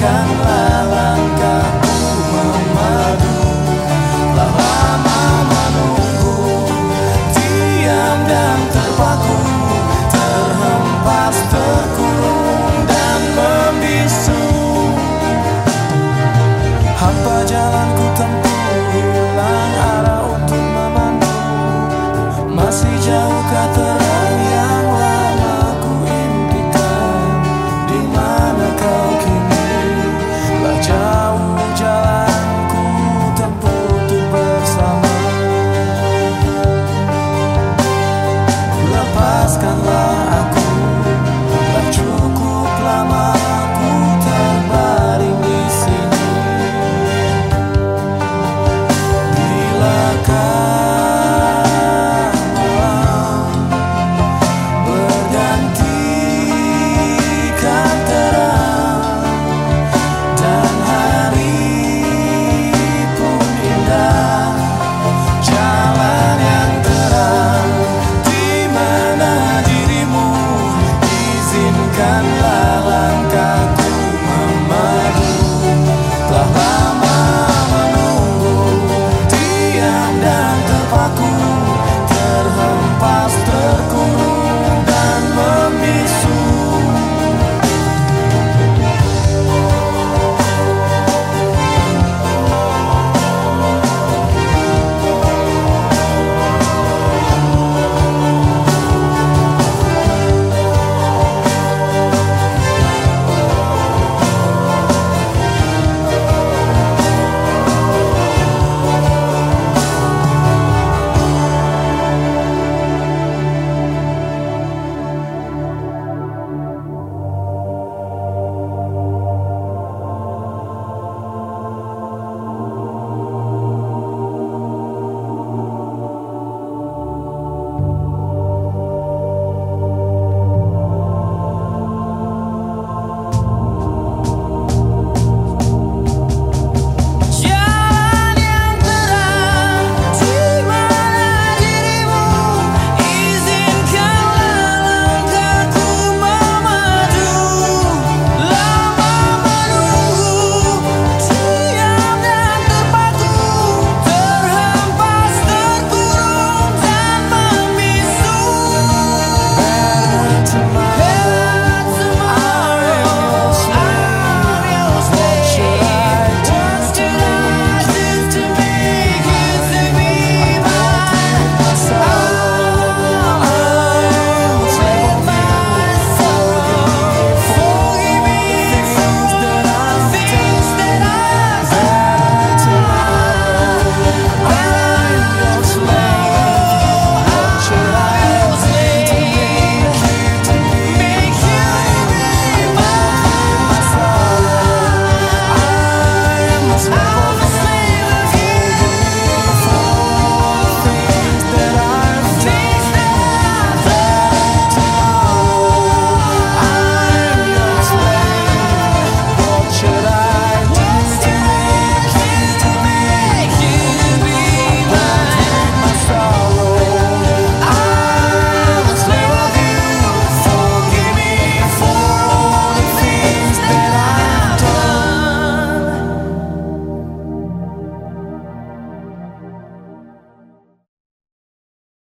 biarkanlah memadu lama dan terpaku. Ask love.